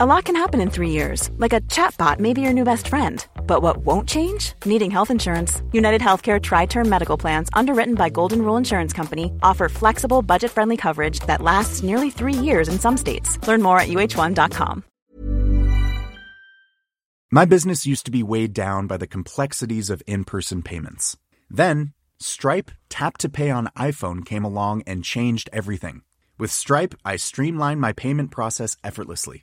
A lot can happen in three years, like a chatbot may be your new best friend. But what won't change? Needing health insurance. United Healthcare Tri Term Medical Plans, underwritten by Golden Rule Insurance Company, offer flexible, budget friendly coverage that lasts nearly three years in some states. Learn more at uh1.com. My business used to be weighed down by the complexities of in person payments. Then, Stripe Tap to Pay on iPhone came along and changed everything. With Stripe, I streamlined my payment process effortlessly.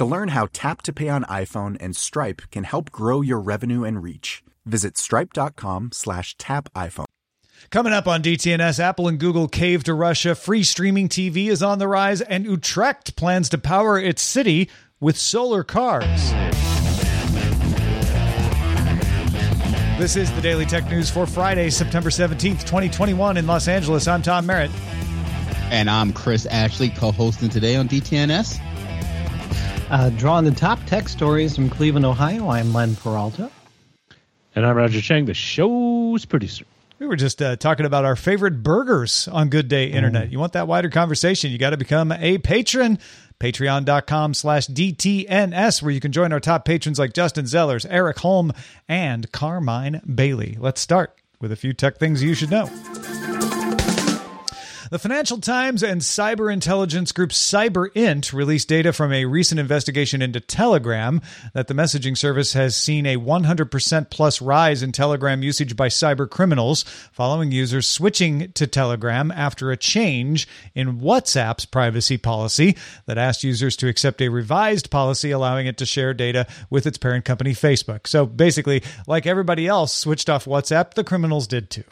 To learn how Tap to Pay on iPhone and Stripe can help grow your revenue and reach, visit stripe.com slash tap iPhone. Coming up on DTNS, Apple and Google cave to Russia, free streaming TV is on the rise, and Utrecht plans to power its city with solar cars. This is the Daily Tech News for Friday, September 17th, 2021 in Los Angeles. I'm Tom Merritt. And I'm Chris Ashley, co hosting today on DTNS. Uh, drawing the top tech stories from Cleveland, Ohio, I'm Len Peralta. And I'm Roger Chang, the show's producer. We were just uh, talking about our favorite burgers on Good Day Internet. Mm. You want that wider conversation, you got to become a patron patreon.com slash DTNS, where you can join our top patrons like Justin Zellers, Eric Holm, and Carmine Bailey. Let's start with a few tech things you should know. The Financial Times and cyber intelligence group CyberInt released data from a recent investigation into Telegram that the messaging service has seen a 100% plus rise in Telegram usage by cyber criminals following users switching to Telegram after a change in WhatsApp's privacy policy that asked users to accept a revised policy allowing it to share data with its parent company Facebook. So basically, like everybody else switched off WhatsApp, the criminals did too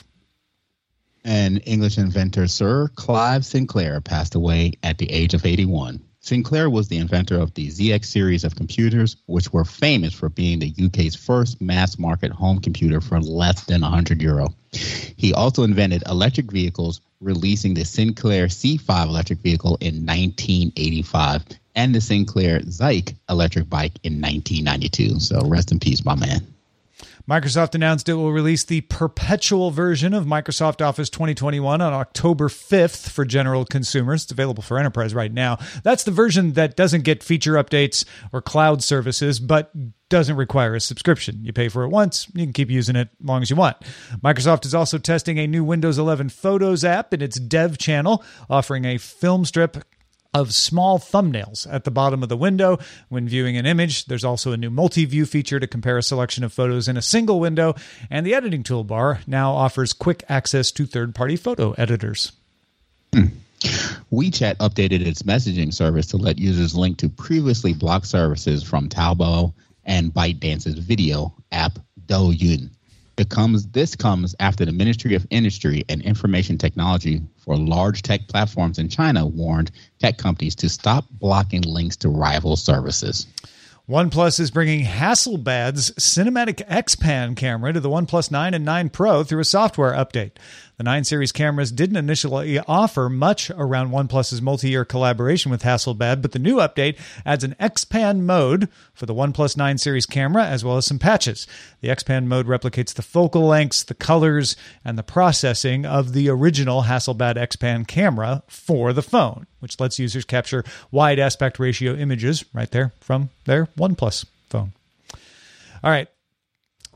and English inventor Sir Clive Sinclair passed away at the age of 81. Sinclair was the inventor of the ZX series of computers, which were famous for being the UK's first mass market home computer for less than 100 euro. He also invented electric vehicles, releasing the Sinclair C5 electric vehicle in 1985 and the Sinclair Zike electric bike in 1992. So rest in peace, my man. Microsoft announced it will release the perpetual version of Microsoft Office 2021 on October 5th for general consumers. It's available for enterprise right now. That's the version that doesn't get feature updates or cloud services, but doesn't require a subscription. You pay for it once, you can keep using it as long as you want. Microsoft is also testing a new Windows 11 Photos app in its dev channel, offering a film strip of small thumbnails at the bottom of the window. When viewing an image, there's also a new multi view feature to compare a selection of photos in a single window, and the editing toolbar now offers quick access to third party photo editors. Hmm. WeChat updated its messaging service to let users link to previously blocked services from Taobao and ByteDance's video app Douyin. It comes, this comes after the Ministry of Industry and Information Technology for large tech platforms in China warned tech companies to stop blocking links to rival services. OnePlus is bringing Hasselblad's Cinematic X Pan camera to the OnePlus 9 and 9 Pro through a software update. The 9 series cameras didn't initially offer much around OnePlus's multi year collaboration with Hasselblad, but the new update adds an X-Pan mode for the OnePlus 9 series camera as well as some patches. The X-Pan mode replicates the focal lengths, the colors, and the processing of the original Hasselblad X-Pan camera for the phone, which lets users capture wide aspect ratio images right there from their OnePlus phone. All right,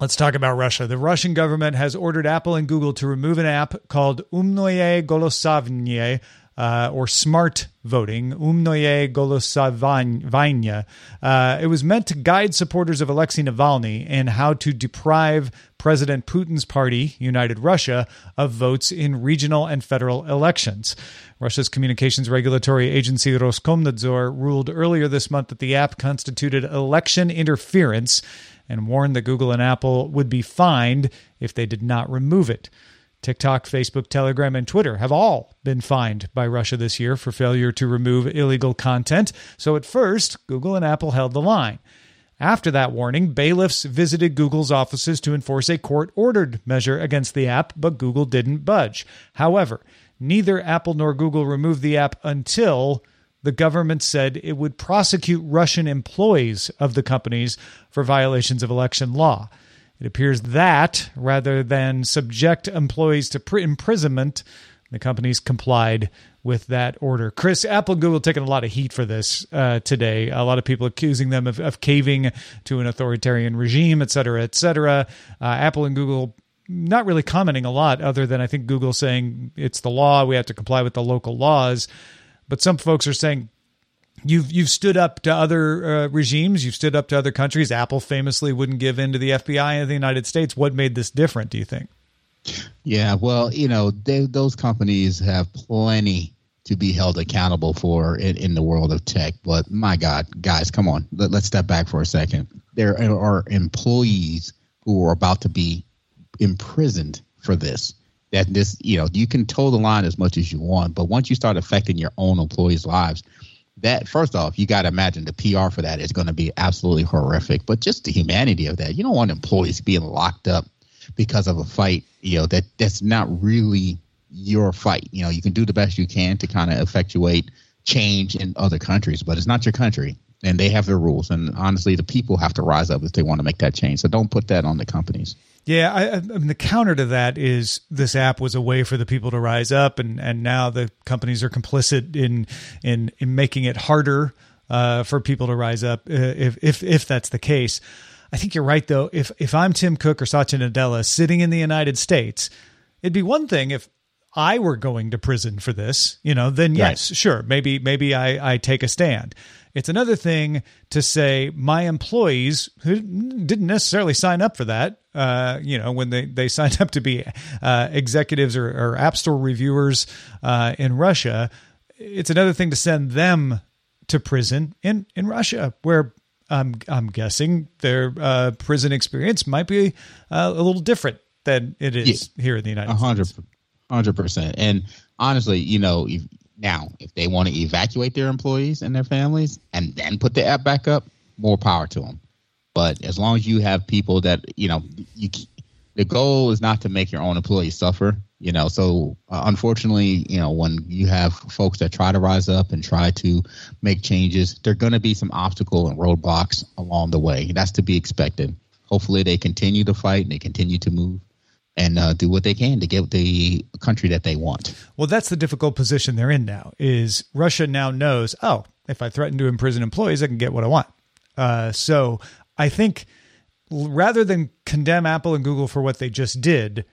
Let's talk about Russia. The Russian government has ordered Apple and Google to remove an app called Umnoye Golosavnye, uh, or smart voting, Umnoye Golosavanya. Uh, it was meant to guide supporters of Alexei Navalny in how to deprive President Putin's party, United Russia, of votes in regional and federal elections. Russia's communications regulatory agency Roskomnadzor ruled earlier this month that the app constituted election interference and warned that Google and Apple would be fined if they did not remove it. TikTok, Facebook, Telegram, and Twitter have all been fined by Russia this year for failure to remove illegal content. So at first, Google and Apple held the line. After that warning, bailiffs visited Google's offices to enforce a court ordered measure against the app, but Google didn't budge. However, neither Apple nor Google removed the app until the government said it would prosecute Russian employees of the companies for violations of election law. It appears that, rather than subject employees to imprisonment, the companies complied with that order. Chris, Apple and Google taking a lot of heat for this uh, today. A lot of people accusing them of, of, caving to an authoritarian regime, et cetera, et cetera. Uh, Apple and Google not really commenting a lot, other than I think Google saying it's the law, we have to comply with the local laws. But some folks are saying You've you've stood up to other uh, regimes. You've stood up to other countries. Apple famously wouldn't give in to the FBI in the United States. What made this different? Do you think? Yeah, well, you know, they, those companies have plenty to be held accountable for in, in the world of tech. But my God, guys, come on, Let, us step back for a second. There are employees who are about to be imprisoned for this. That this, you know, you can toe the line as much as you want, but once you start affecting your own employees' lives, that first off, you got to imagine the PR for that is going to be absolutely horrific. But just the humanity of that, you don't want employees being locked up because of a fight. You know that that's not really your fight. You know, you can do the best you can to kind of effectuate change in other countries, but it's not your country, and they have their rules. And honestly, the people have to rise up if they want to make that change. So don't put that on the companies. Yeah, I, I, mean the counter to that is this app was a way for the people to rise up, and and now the companies are complicit in in in making it harder uh, for people to rise up uh, if if if that's the case. I think you're right though. If if I'm Tim Cook or Satya Nadella sitting in the United States, it'd be one thing if I were going to prison for this, you know, then yes, right. sure, maybe maybe I, I take a stand. It's another thing to say my employees who didn't necessarily sign up for that, uh, you know, when they, they signed up to be uh, executives or, or, App Store reviewers uh, in Russia, it's another thing to send them to prison in, in Russia, where I'm, I'm guessing their uh, prison experience might be uh, a little different than it is yeah, here in the United 100, States. 100%. And honestly, you know, if, now, if they want to evacuate their employees and their families and then put the app back up, more power to them. But as long as you have people that you know, you the goal is not to make your own employees suffer. You know, so uh, unfortunately, you know, when you have folks that try to rise up and try to make changes, there are going to be some obstacle and roadblocks along the way. That's to be expected. Hopefully, they continue to fight and they continue to move and uh, do what they can to get the country that they want. Well, that's the difficult position they're in now. Is Russia now knows? Oh, if I threaten to imprison employees, I can get what I want. Uh, so I think rather than condemn Apple and Google for what they just did,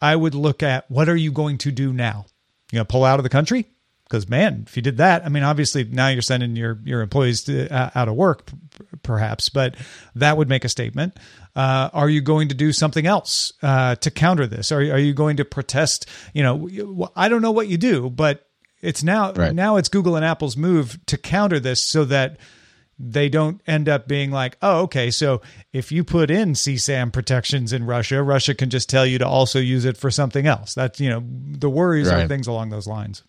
I would look at what are you going to do now? You know, pull out of the country? Because man, if you did that, I mean, obviously now you're sending your your employees to, uh, out of work, p- perhaps, but that would make a statement. Uh, are you going to do something else uh, to counter this? Are, are you going to protest? You know, I don't know what you do, but it's now right. now it's Google and Apple's move to counter this so that they don't end up being like, oh, okay, so if you put in CSAM protections in Russia, Russia can just tell you to also use it for something else. That's you know the worries right. are things along those lines.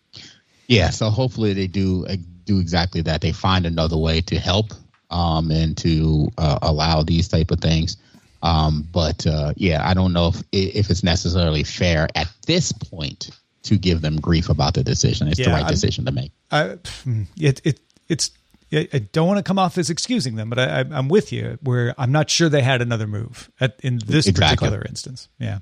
Yeah, so hopefully they do uh, do exactly that. They find another way to help um, and to uh, allow these type of things. Um, but uh, yeah, I don't know if if it's necessarily fair at this point to give them grief about the decision. It's yeah, the right I'm, decision to make. I, it, it it's I don't want to come off as excusing them, but I, am with you. Where I'm not sure they had another move at, in this exactly. particular instance. Yeah.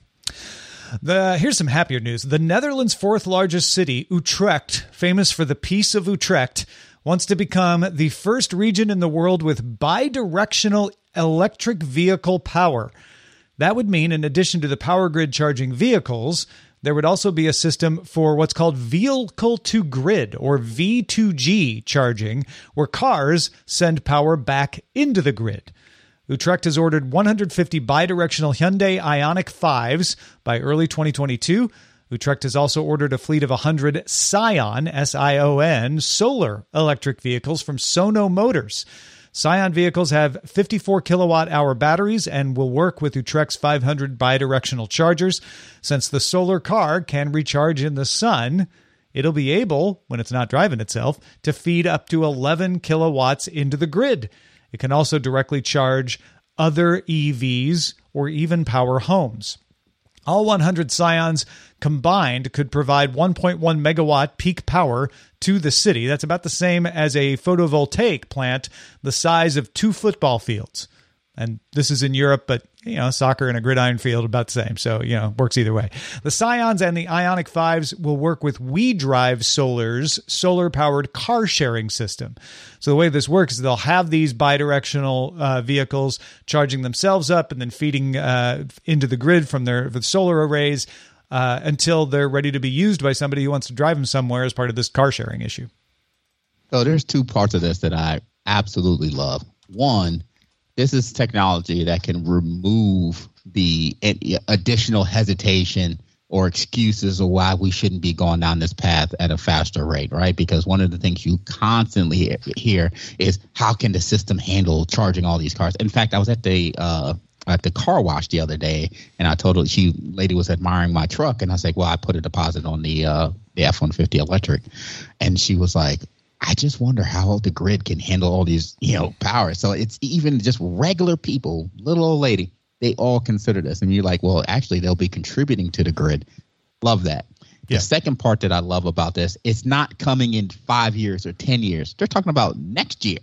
The here's some happier news. The Netherlands' fourth largest city, Utrecht, famous for the Peace of Utrecht, wants to become the first region in the world with bidirectional electric vehicle power. That would mean, in addition to the power grid charging vehicles, there would also be a system for what's called vehicle to grid or V2G charging, where cars send power back into the grid. Utrecht has ordered 150 bidirectional Hyundai Ioniq 5s by early 2022. Utrecht has also ordered a fleet of 100 Sion, S I O N, solar electric vehicles from Sono Motors. Sion vehicles have 54 kilowatt hour batteries and will work with Utrecht's 500 bidirectional chargers. Since the solar car can recharge in the sun, it'll be able, when it's not driving itself, to feed up to 11 kilowatts into the grid. It can also directly charge other EVs or even power homes. All 100 Sions combined could provide 1.1 megawatt peak power to the city. That's about the same as a photovoltaic plant the size of two football fields. And this is in Europe, but you know, soccer and a gridiron field about the same. So, you know, works either way. The Sions and the Ioniq 5s will work with WeDrive Solar's solar powered car sharing system. So, the way this works is they'll have these bidirectional uh, vehicles charging themselves up and then feeding uh, into the grid from their the solar arrays uh, until they're ready to be used by somebody who wants to drive them somewhere as part of this car sharing issue. So, there's two parts of this that I absolutely love. One, this is technology that can remove the additional hesitation or excuses of why we shouldn't be going down this path at a faster rate, right? Because one of the things you constantly hear is how can the system handle charging all these cars? In fact, I was at the uh, at the car wash the other day, and I told her she lady was admiring my truck, and I was like, "Well, I put a deposit on the uh, the F one fifty electric," and she was like, I just wonder how the grid can handle all these, you know, power. So it's even just regular people, little old lady, they all consider this. And you're like, well, actually, they'll be contributing to the grid. Love that. Yeah. The second part that I love about this, it's not coming in five years or 10 years. They're talking about next year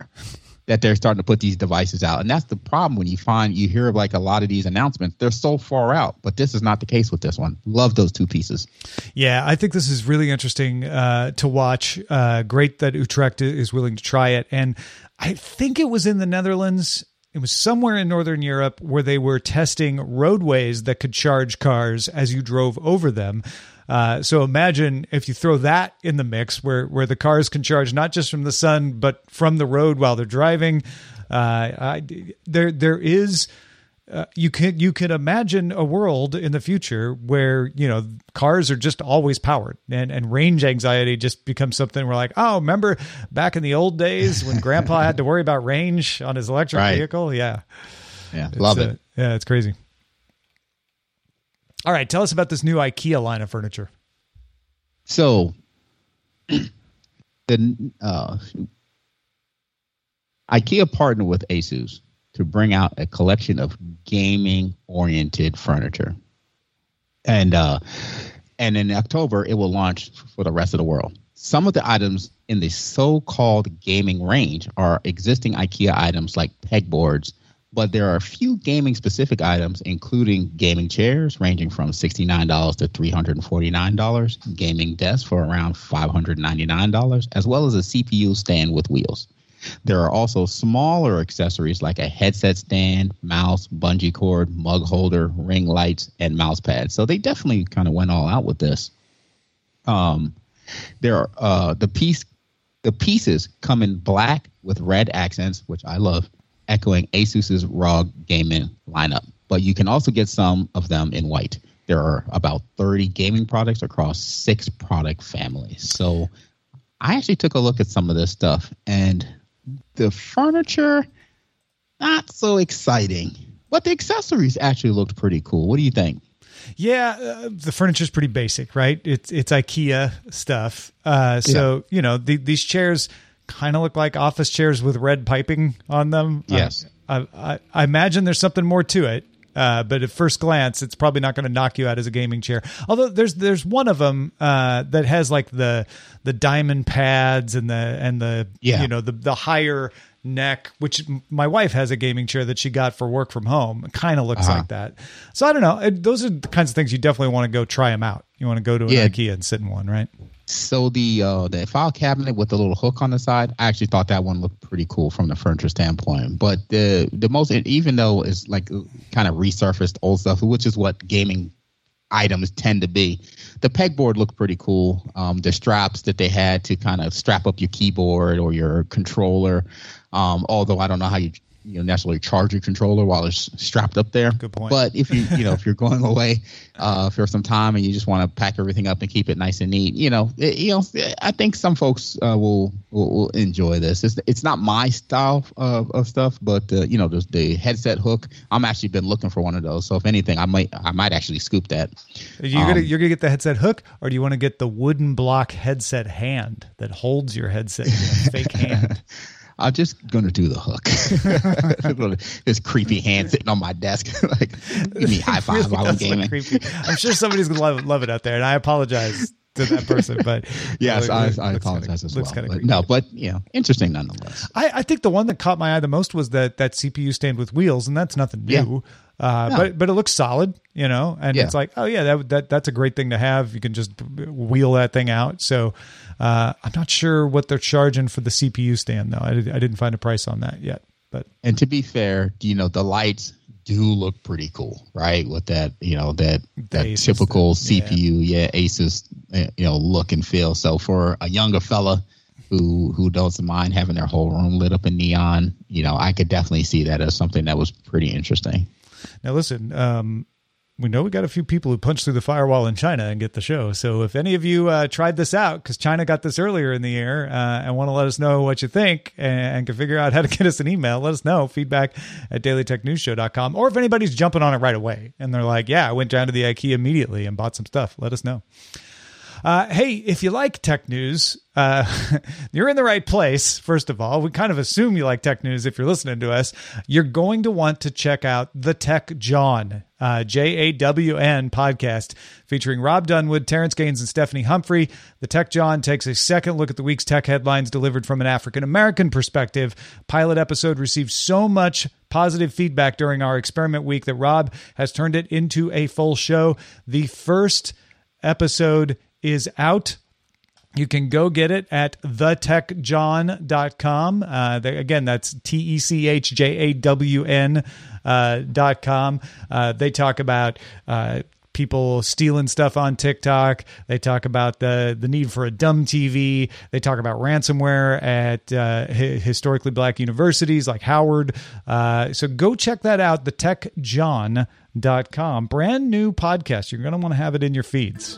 that they're starting to put these devices out. And that's the problem when you find you hear like a lot of these announcements, they're so far out, but this is not the case with this one. Love those two pieces. Yeah, I think this is really interesting uh, to watch. Uh, great that Utrecht is willing to try it. And I think it was in the Netherlands. It was somewhere in Northern Europe where they were testing roadways that could charge cars as you drove over them. Uh, so imagine if you throw that in the mix, where where the cars can charge not just from the sun but from the road while they're driving. Uh, I, there there is. Uh, you can you can imagine a world in the future where you know cars are just always powered and and range anxiety just becomes something we're like oh remember back in the old days when grandpa had to worry about range on his electric right. vehicle yeah yeah love it yeah it's crazy all right, tell us about this new IKEA line of furniture. So, the uh, IKEA partnered with Asus to bring out a collection of gaming-oriented furniture, and uh, and in October it will launch for the rest of the world. Some of the items in the so-called gaming range are existing IKEA items like pegboards but there are a few gaming specific items, including gaming chairs ranging from $69 to $349, gaming desks for around $599, as well as a CPU stand with wheels. There are also smaller accessories like a headset stand, mouse, bungee cord, mug holder, ring lights, and mouse pads. So they definitely kind of went all out with this. Um, there are uh, the piece, the pieces come in black with red accents, which I love, echoing Asus's ROG gaming lineup, but you can also get some of them in white. There are about 30 gaming products across six product families. So I actually took a look at some of this stuff, and the furniture, not so exciting, but the accessories actually looked pretty cool. What do you think? Yeah, uh, the is pretty basic, right? It's it's IKEA stuff. Uh, so yeah. you know the, these chairs kind of look like office chairs with red piping on them. Yes. I, I, I imagine there's something more to it. Uh, but at first glance, it's probably not going to knock you out as a gaming chair. Although there's there's one of them uh, that has like the the diamond pads and the and the yeah. you know the the higher neck, which my wife has a gaming chair that she got for work from home. It kind of looks uh-huh. like that. So I don't know. It, those are the kinds of things you definitely want to go try them out. You want to go to an yeah. IKEA and sit in one, right? So the uh, the file cabinet with the little hook on the side, I actually thought that one looked pretty cool from the furniture standpoint. But the the most, even though it's like kind of resurfaced old stuff, which is what gaming items tend to be, the pegboard looked pretty cool. Um, the straps that they had to kind of strap up your keyboard or your controller. Um, although I don't know how you you know necessarily charge your controller while it's strapped up there. Good point. But if you you know if you're going away uh, for some time and you just want to pack everything up and keep it nice and neat, you know, it, you know, I think some folks uh, will, will, will enjoy this. It's it's not my style of, of stuff, but uh, you know, there's the headset hook. I'm actually been looking for one of those. So if anything, I might I might actually scoop that. You're um, gonna you're gonna get the headset hook, or do you want to get the wooden block headset hand that holds your headset, you know, fake hand? I'm just gonna do the hook. this creepy hand sitting on my desk, like give me high five while I'm gaming. I'm sure somebody's gonna love, love it out there, and I apologize to that person. But yes, I, it I looks apologize kinda- as well. But creepy. no, but you know, interesting nonetheless. I, I think the one that caught my eye the most was that that CPU stand with wheels, and that's nothing Yeah. Uh, No. But but it looks solid, you know, and Yeah. it's like, oh yeah, that, that that's a great thing to have. You can just wheel that thing out. So uh, I'm not sure what they're charging for the CPU stand though. I, I didn't find a price on that yet. But And to be fair, you know, the lights do look pretty cool, right? With that, you know, that that Asus typical thing. CPU, yeah, Asus, uh, you know, look and feel. So for a younger fella who who doesn't mind having their whole room lit up in neon, you know, I could definitely see that as something that was pretty interesting. Now, listen, um, we know we got a few people who punch through the firewall in China and get the show. So if any of you uh, tried this out, because China got this earlier in the year, uh, and want to let us know what you think and, and can figure out how to get us an email, let us know. Feedback at dailytechnewsshow.com. Or if anybody's jumping on it right away and they're like, yeah, I went down to the IKEA immediately and bought some stuff, let us know. Uh, hey, if you like tech news, uh, you're in the right place. First of all, we kind of assume you like tech news if you're listening to us. You're going to want to check out the Tech Jawn, uh, J A W N podcast featuring Rob Dunwood, Terrence Gaines, and Stephanie Humphrey. The Tech Jawn takes a second look at the week's tech headlines delivered from an African American perspective. Pilot episode received so much positive feedback during our experiment week that Rob has turned it into a full show. The first episode is out. You can go get it at thetechjawn.com. Uh, they- again, that's T E C H J A W N uh, dot com. Uh, they talk about uh, people stealing stuff on TikTok. They talk about the, the need for a dumb TV. They talk about ransomware at uh, hi- historically black universities like Howard. Uh, so go check that out, thetechjawn.com. Brand new podcast. You're going to want to have it in your feeds.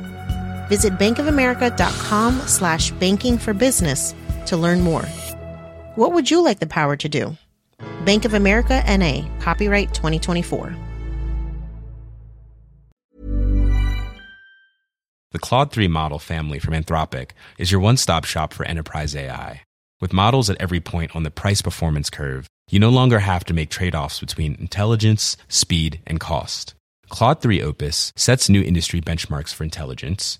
Visit bankofamerica.com slash banking for business to learn more. What would you like the power to do? Bank of America NA, copyright 2024. The Claude 3 model family from Anthropic is your one stop shop for enterprise AI. With models at every point on the price performance curve, you no longer have to make trade offs between intelligence, speed, and cost. Claude 3 Opus sets new industry benchmarks for intelligence.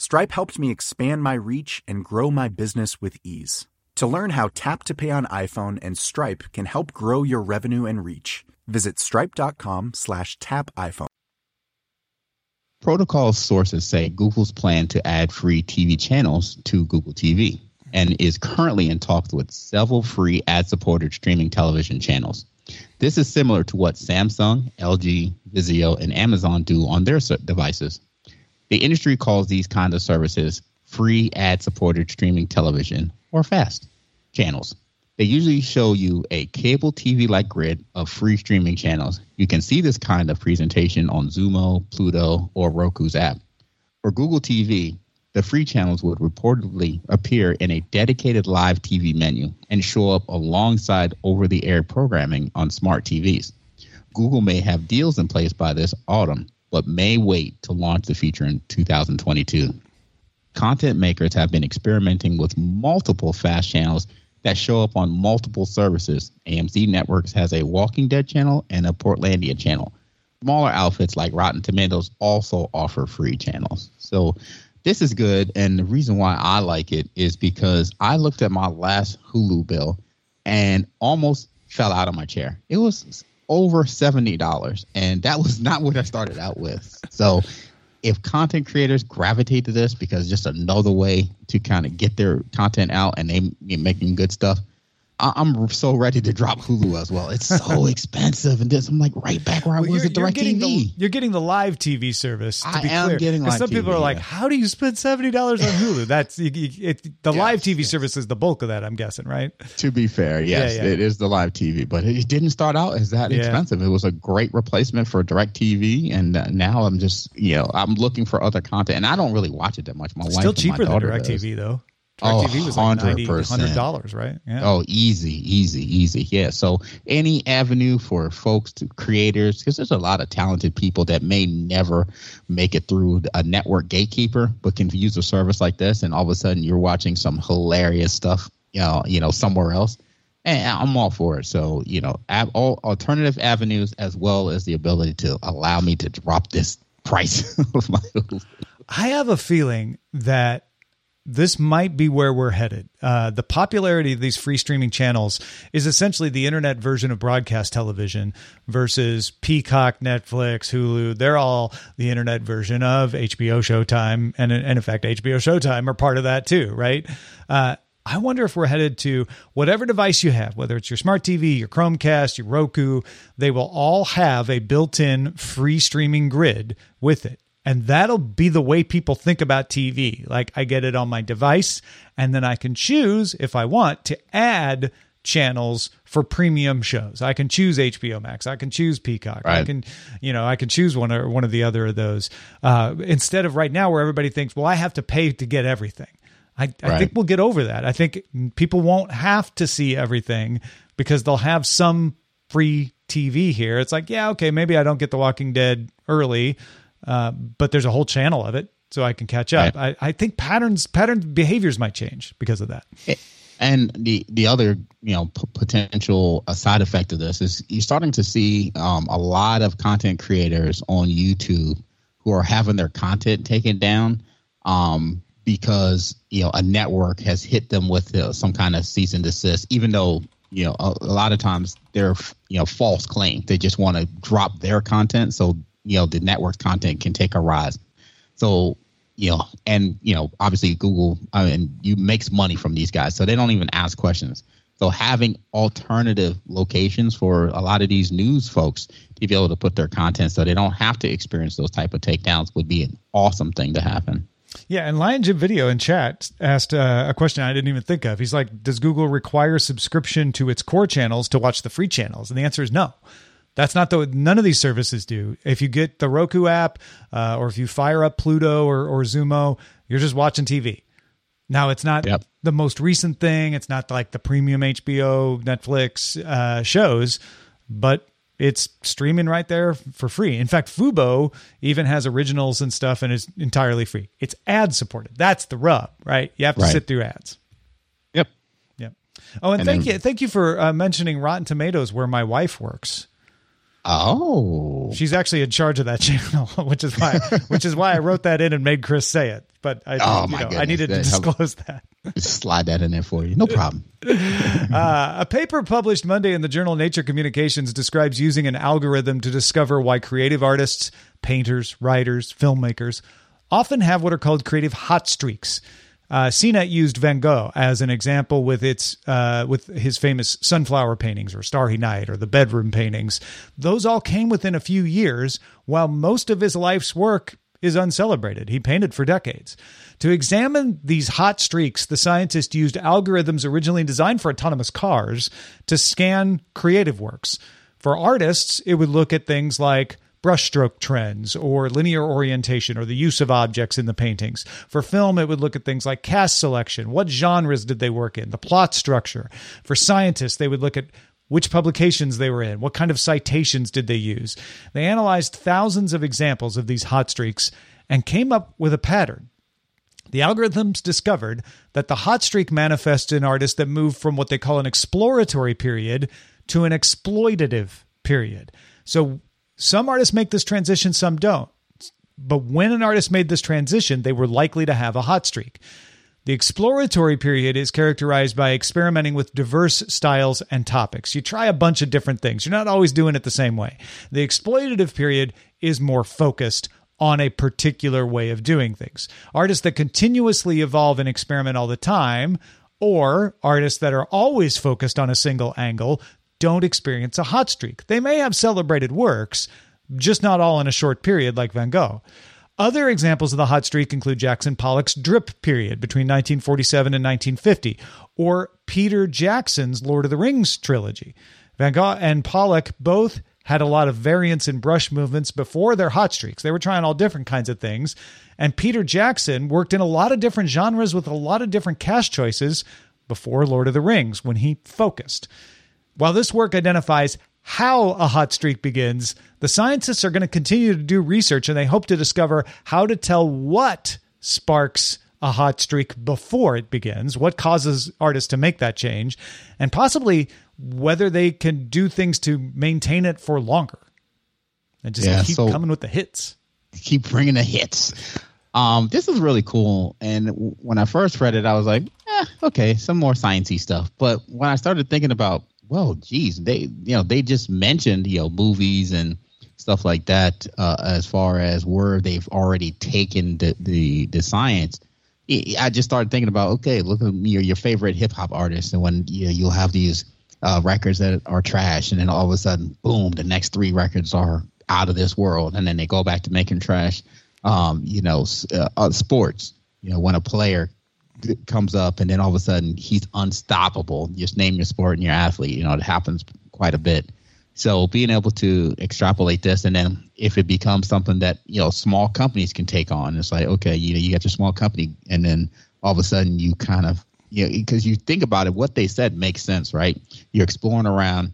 Stripe helped me expand my reach and grow my business with ease. To learn how Tap to Pay on iPhone and Stripe can help grow your revenue and reach, visit stripe.com slash tap iPhone. Protocol sources say Google's plan to add free TV channels to Google TV and is currently in talks with several free ad supported streaming television channels. This is similar to what Samsung, LG, Vizio, and Amazon do on their devices. The industry calls these kinds of services free ad supported streaming television or FAST channels. They usually show you a cable TV like grid of free streaming channels. You can see this kind of presentation on Xumo, Pluto, or Roku's app. For Google TV, the free channels would reportedly appear in a dedicated live TV menu and show up alongside over the air programming on smart TVs. Google may have deals in place by this autumn, but may wait to launch the feature in 2022. Content makers have been experimenting with multiple fast channels that show up on multiple services. AMC Networks has a Walking Dead channel and a Portlandia channel. Smaller outfits like Rotten Tomatoes also offer free channels. So this is good. And the reason why I like it is because I looked at my last Hulu bill and almost fell out of my chair. It was over $70. And that was not what I started out with. So if content creators gravitate to this because just another way to kind of get their content out and they making good stuff, I- I'm so ready to drop Hulu as well. It's so expensive, and this I'm like right back where I Well, was at Direct getting the, TV. you're getting the live TV service. To I be am clear. getting live Some people TV, are like, "How do you spend seventy dollars on Hulu?" That's it, the live TV yes. service is the bulk of that. I'm guessing, right? To be fair, yes, Yeah, yeah. it is the live TV, but it didn't start out as that Yeah. expensive. It was a great replacement for Direct TV, and uh, now I'm just you know I'm looking for other content, and I don't really watch it that much. My wife Still and my cheaper than Direct. TV though. Oh, TV was like 90 100%. dollars, right? Yeah. Oh, easy, easy, easy. Yeah. So any avenue for folks to creators, because there's a lot of talented people that may never make it through a network gatekeeper, but can use a service like this, and all of a sudden you're watching some hilarious stuff, you know, you know, somewhere else. And I'm all for it. So you know, all alternative avenues as well as the ability to allow me to drop this price of my. I have a feeling that this might be where we're headed. Uh, the popularity of these free streaming channels is essentially the internet version of broadcast television versus Peacock, Netflix, Hulu. They're all the internet version of HBO Showtime. And, and in fact, HBO Showtime are part of that too, right? Uh, I wonder if we're headed to whatever device you have, whether it's your smart TV, your Chromecast, your Roku, they will all have a built in free streaming grid with it. And that'll be the way people think about TV. Like I get it on my device, and then I can choose if I want to add channels for premium shows. I can choose HBO Max. I can choose Peacock. I can, you know, I can choose one or one of the other of those. Uh, instead of right now where everybody thinks, well, I have to pay to get everything. I, I Right. think we'll get over that. I think people won't have to see everything because they'll have some free TV here. It's like, yeah, okay, maybe I don't get The Walking Dead early, uh, but there's a whole channel of it, so I can catch up. I, I think patterns, pattern behaviors might change because of that. And the the other you know p- potential uh, side effect of this is you're starting to see um, a lot of content creators on YouTube who are having their content taken down um, because you know a network has hit them with uh, some kind of cease and desist, even though you know a, a lot of times they're you know false claims. They just want to drop their content so you know the network content can take a rise. So you know, and you know, obviously Google uh, and you makes money from these guys, so they don't even ask questions. So having alternative locations for a lot of these news folks to be able to put their content, so they don't have to experience those type of takedowns, would be an awesome thing to happen. Yeah, and Lion Jim Video in chat asked uh, a question I didn't even think of. He's like, "Does Google require subscription to its core channels to watch the free channels?" And the answer is no. That's not the none of these services do. If you get the Roku app, uh, or if you fire up Pluto or, or Xumo, you're just watching TV. Now it's not Yep. the most recent thing. It's not like the premium HBO, Netflix uh, shows, but it's streaming right there for free. In fact, Fubo even has originals and stuff and is entirely free. It's ad supported. That's the rub, right? You have to Right. sit through ads. Yep. Yep. Oh, and, And thank then- you, thank you for uh, mentioning Rotten Tomatoes, where my wife works. Oh, She's actually in charge of that channel, which is why, which is why I wrote that in and made Chris say it. But I, Oh, you my know, I needed to That helped. disclose that. slide that in there for you. No problem. Uh, a paper published Monday in the journal Nature Communications describes using an algorithm to discover why creative artists, painters, writers, filmmakers often have what are called creative hot streaks. Uh, CNET used Van Gogh as an example with its uh, with his famous sunflower paintings or Starry Night or the bedroom paintings. Those all came within a few years, while most of his life's work is uncelebrated. He painted for decades. To examine these hot streaks, the scientists used algorithms originally designed for autonomous cars to scan creative works. For artists, it would look at things like brushstroke trends or linear orientation or the use of objects in the paintings. For film, it would look at things like cast selection. What genres did they work in? The plot structure. For scientists, they would look at which publications they were in, what kind of citations did they use. They analyzed thousands of examples of these hot streaks and came up with a pattern. The algorithms discovered that the hot streak manifests in artists that move from what they call an exploratory period to an exploitative period. So some artists make this transition, some don't. But when an artist made this transition, they were likely to have a hot streak. The exploratory period is characterized by experimenting with diverse styles and topics. You try a bunch of different things. You're not always doing it the same way. The exploitative period is more focused on a particular way of doing things. Artists that continuously evolve and experiment all the time, or artists that are always focused on a single angle, don't experience a hot streak. They may have celebrated works, just not all in a short period like Van Gogh. Other examples of the hot streak include Jackson Pollock's drip period between 1947 and 1950, or Peter Jackson's Lord of the Rings trilogy. Van Gogh and Pollock both had a lot of variance in brush movements before their hot streaks. They were trying all different kinds of things. And Peter Jackson worked in a lot of different genres with a lot of different cast choices before Lord of the Rings when he focused. While this work identifies how a hot streak begins, the scientists are going to continue to do research and they hope to discover how to tell what sparks a hot streak before it begins, what causes artists to make that change, and possibly whether they can do things to maintain it for longer and just Yeah, keep so- coming with the hits. keep bringing the hits. Um, this is really cool. And when I first read it, I was like, eh, okay, some more sciencey stuff. But when I started thinking about, well, geez, they, you know, they just mentioned, you know, movies and stuff like that, uh, as far as where they've already taken the the, the science. I just started thinking about, okay, look at your your favorite hip hop artist, and when you you'll have these uh, records that are trash, and then all of a sudden, boom, the next three records are out of this world, and then they go back to making trash. Um, you know, uh, uh, sports. You know, when a player comes up, and then all of a sudden he's unstoppable. Just name your sport and your athlete. You know, it happens quite a bit. So being able to extrapolate this, and then if it becomes something that you know small companies can take on, it's like okay, you know, you got your small company, and then all of a sudden you kind of you know because you think about it, what they said makes sense, right? You're exploring around,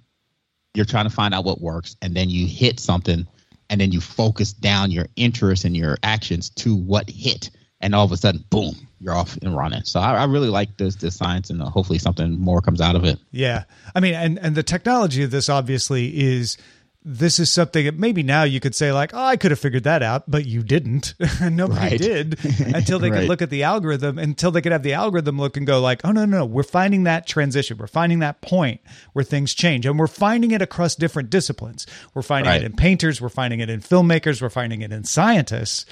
you're trying to find out what works, and then you hit something, and then you focus down your interest and your actions to what hit, and all of a sudden, boom, you're off and running. So I, I really like this this science, and uh, hopefully something more comes out of it. Yeah. I mean, and, and the technology of this obviously is this is something that maybe now you could say, like, oh, I could have figured that out, but you didn't. Nobody Right. did until they could look at the algorithm, until they could have the algorithm look and go, like, oh, no, no, no, we're finding that transition. We're finding that point where things change. And we're finding it across different disciplines. We're finding Right. it in painters, we're finding it in filmmakers, we're finding it in scientists.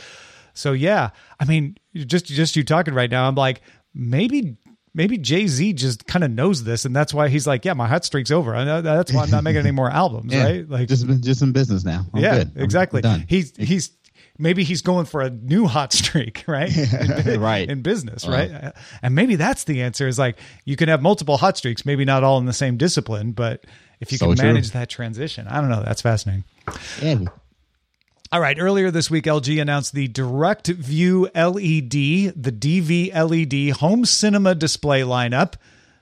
So yeah, I mean, just just you talking right now, I'm like, maybe maybe Jay Z just kind of knows this, and that's why he's like, yeah, my hot streak's over. I know that's why I'm not making any more albums, Yeah, right? Like, just just in business now. I'm yeah, good. Exactly. Done. He's he's maybe he's going for a new hot streak, right? In, Right. in business, Wow. right? And maybe that's the answer. Is like you can have multiple hot streaks, maybe not all in the same discipline, but if you So can true. manage that transition, I don't know. That's fascinating. Yeah, All right. Earlier this week, LG announced the Direct View LED, the DV LED home cinema display lineup,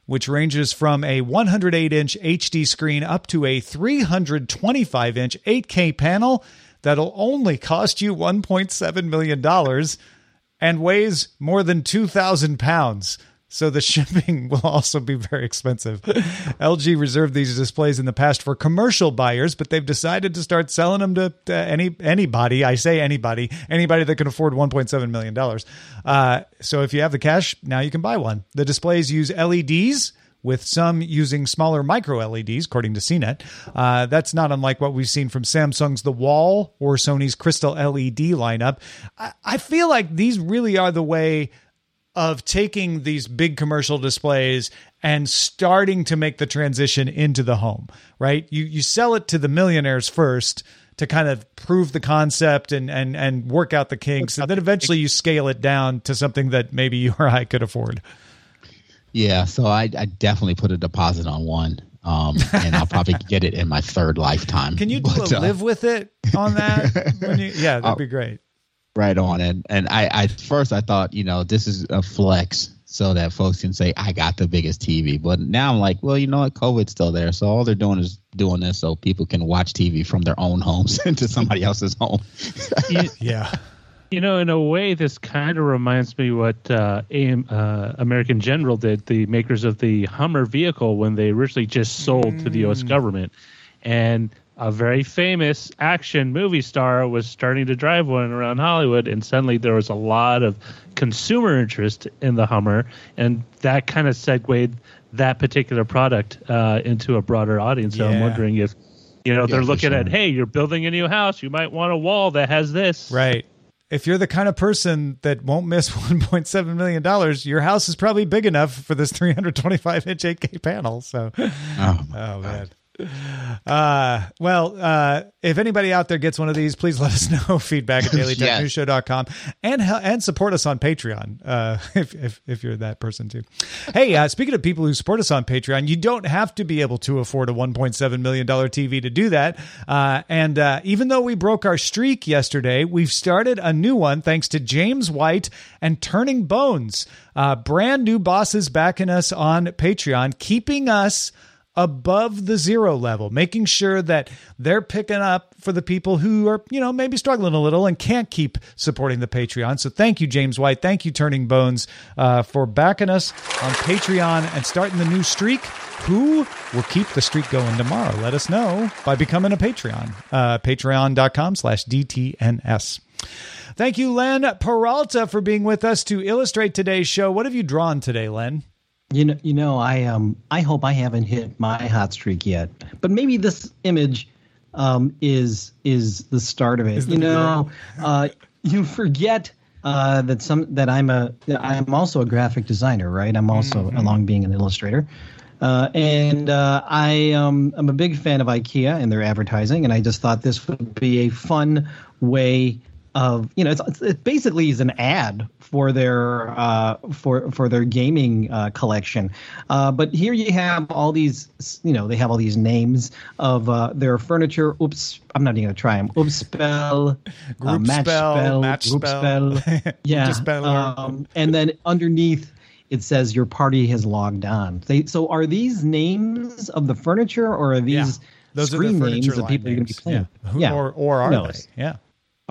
which ranges from a 108 inch HD screen up to a 325 inch 8K panel that'll only cost you $1.7 million and weighs more than 2,000 pounds. So the shipping will also be very expensive. LG reserved these displays in the past for commercial buyers, but they've decided to start selling them to, to any anybody. I say anybody, anybody that can afford 1.7 million dollars. Uh, so if you have the cash, now you can buy one. The displays use LEDs with some using smaller micro LEDs, according to CNET. Uh, that's not unlike what we've seen from Samsung's The Wall or Sony's Crystal LED lineup. I, I feel like these really are the way of taking these big commercial displays and starting to make the transition into the home, right? You you sell it to the millionaires first to kind of prove the concept and and and work out the kinks, and then eventually you scale it down to something that maybe you or I could afford. Yeah, so I, I definitely put a deposit on one. um, and I'll probably get it in my third lifetime. Can you do But, a uh, live with it on that? When you, yeah, that'd Uh, be great. Right on. And and I, I first I thought you know this is a flex so that folks can say I got the biggest TV but now I'm like well you know what? COVID's still there so all they're doing is doing this so people can watch TV from their own homes into somebody else's home. Yeah. you know, in a way, this kind of reminds me what uh, AM, uh, American General did, the makers of the Hummer vehicle, when they originally just sold to the U.S. government, and a very famous action movie star was starting to drive one around Hollywood, and suddenly there was a lot of consumer interest in the Hummer, and that kind of segued that particular product uh, into a broader audience. So I'm wondering if. You know, Yeah, they're for looking at, hey, you're building a new house. You might want a wall that has this. Right. If you're the kind of person that won't miss 1.7 million dollars, your house is probably big enough for this 325 inch 8K panel. So, oh, oh man. Uh, well, uh, if anybody out there gets one of these, please let us know. Feedback at dailytechnewsshow.com and and support us on Patreon uh, if, if if you're that person too. Hey, uh, speaking of people who support us on Patreon, you don't have to be able to afford a 1.7 million dollar TV to do that. Uh, and uh, even though we broke our streak yesterday, we've started a new one thanks to James White and Turning Bones. Uh, brand new bosses backing us on Patreon, keeping us above the zero level, making sure that they're picking up for the people who are, you know, maybe struggling a little and can't keep supporting the Patreon. So thank you, James White. Thank you, Turning Bones, uh, for backing us on Patreon and starting the new streak. Who will keep the streak going tomorrow? Let us know by becoming a Patreon. Uh, Patreon.com slash DTNS. Thank you, Len Peralta, for being with us to illustrate today's show. What have you drawn today, Len? You know, you know, I um, I hope I haven't hit my hot streak yet, but maybe this image um, is is the start of it. You know, uh, you forget uh, that some that I'm a I'm also a graphic designer, right? I'm also along being an illustrator. Uh, and uh, I um, I'm a big fan of IKEA and their advertising, and I just thought this would be a fun way of you know it's, it's- it basically is an ad for their uh, for for their gaming uh, collection. Uh, but here you have all these you know they have all these names of uh, their furniture. Oops, I'm not even gonna try them. Oops, spell, uh, Group match spell, spell, match group spell. spell. yeah, um, and then underneath it says your party has logged on. They, so are these names of the furniture or are these Those are the screen names of people you're going to be playing? Yeah. Yeah. Or, or are they? Yeah.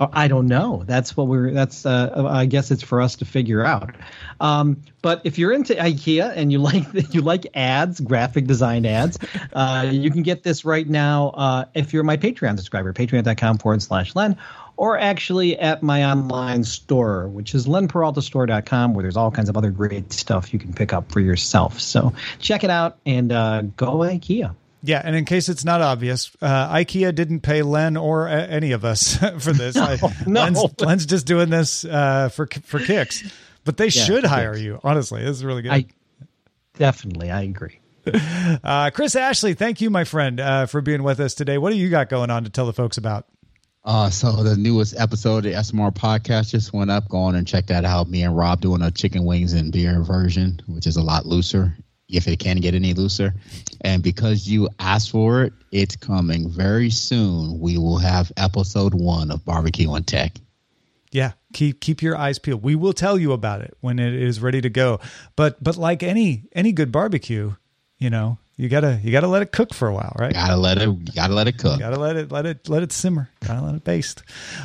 Uh, I don't know. That's what we're. That's. Uh, I guess it's for us to figure out. Um, but if you're into IKEA and you like you like ads, graphic design ads, uh, you can get this right now. Uh, if you're my Patreon subscriber, patreon.com forward slash Len, or actually at my online store, which is lenperaltastore.com, where there's all kinds of other great stuff you can pick up for yourself. So check it out and uh, go IKEA. Yeah, and in case it's not obvious, uh, IKEA didn't pay Len or uh, any of us for this. I, no. Len's, Len's just doing this uh, for for kicks, but they should hire kicks. you. Honestly, this is really good. I definitely, I agree. uh, Chris Ashley, thank you, my friend, uh, for being with us today. What do you got going on to tell the folks about? Uh, so the newest episode of the SMR podcast just went up. Go on and check that out. Me and Rob doing a chicken wings and beer version, which is a lot looser, if it can get any looser. And because you asked for it, it's coming very soon. We will have episode one of Barbecue and Tech. Yeah, keep keep your eyes peeled. We will tell you about it when it is ready to go. But but like any any good barbecue, you know, you gotta you gotta let it cook for a while, right? Gotta let it. Gotta let it cook. You Gotta let it let it let it simmer. Gotta let it baste.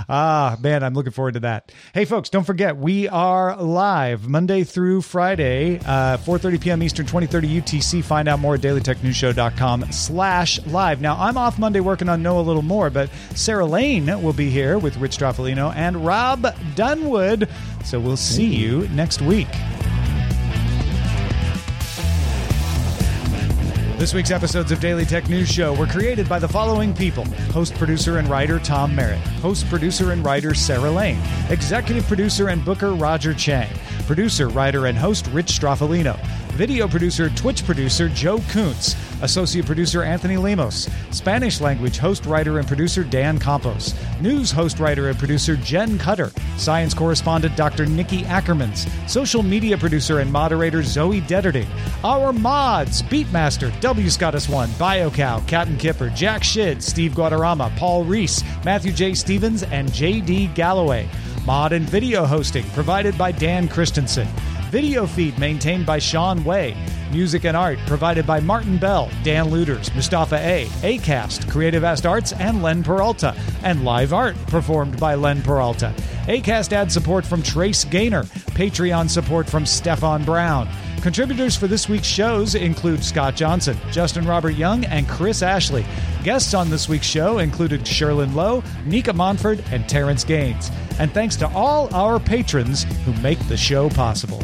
Ah, man, I'm looking forward to that. Hey, folks, don't forget we are live Monday through Friday, uh, 4:30 p.m. Eastern, 20:30 UTC. Find out more at dailytechnewsshow.com/slash live. Now, I'm off Monday working on Know a Little More, but Sarah Lane will be here with Rich Stroffolino and Rob Dunwood. So we'll see you next week. This week's episodes of Daily Tech News Show were created by the following people. Host, producer, and writer Tom Merritt, host, producer, and writer Sarah Lane, executive producer and booker Roger Chang, producer, writer, and host Rich Stroffolino, video producer, Twitch producer Joe Kuntz, Associate Producer Anthony Lemos. Spanish language host, writer, and producer Dan Campos. News host, writer, and producer Jen Cutter. Science correspondent Dr. Nikki Ackermans. Social media producer and moderator Zoe Detterding. Our mods Beatmaster, W. Scottus One, BioCow, Captain Kipper, Jack Shid, Steve Guadarrama, Paul Reese, Matthew J. Stevens, and J.D. Galloway. Mod and video hosting provided by Dan Christensen. Video feed maintained by Sean Way. Music and art provided by Martin Bell, Dan Lueders, Mustafa A, Acast, Creative Ast Arts, and Len Peralta. And live art performed by Len Peralta. Acast ad support from Trace Gaynor. Patreon support from Stefan Brown. Contributors for this week's shows include Scott Johnson, Justin Robert Young, and Chris Ashley. Guests on this week's show included Sherlyn Lowe, Nika Monford, and Terrence Gaines. And thanks to all our patrons who make the show possible.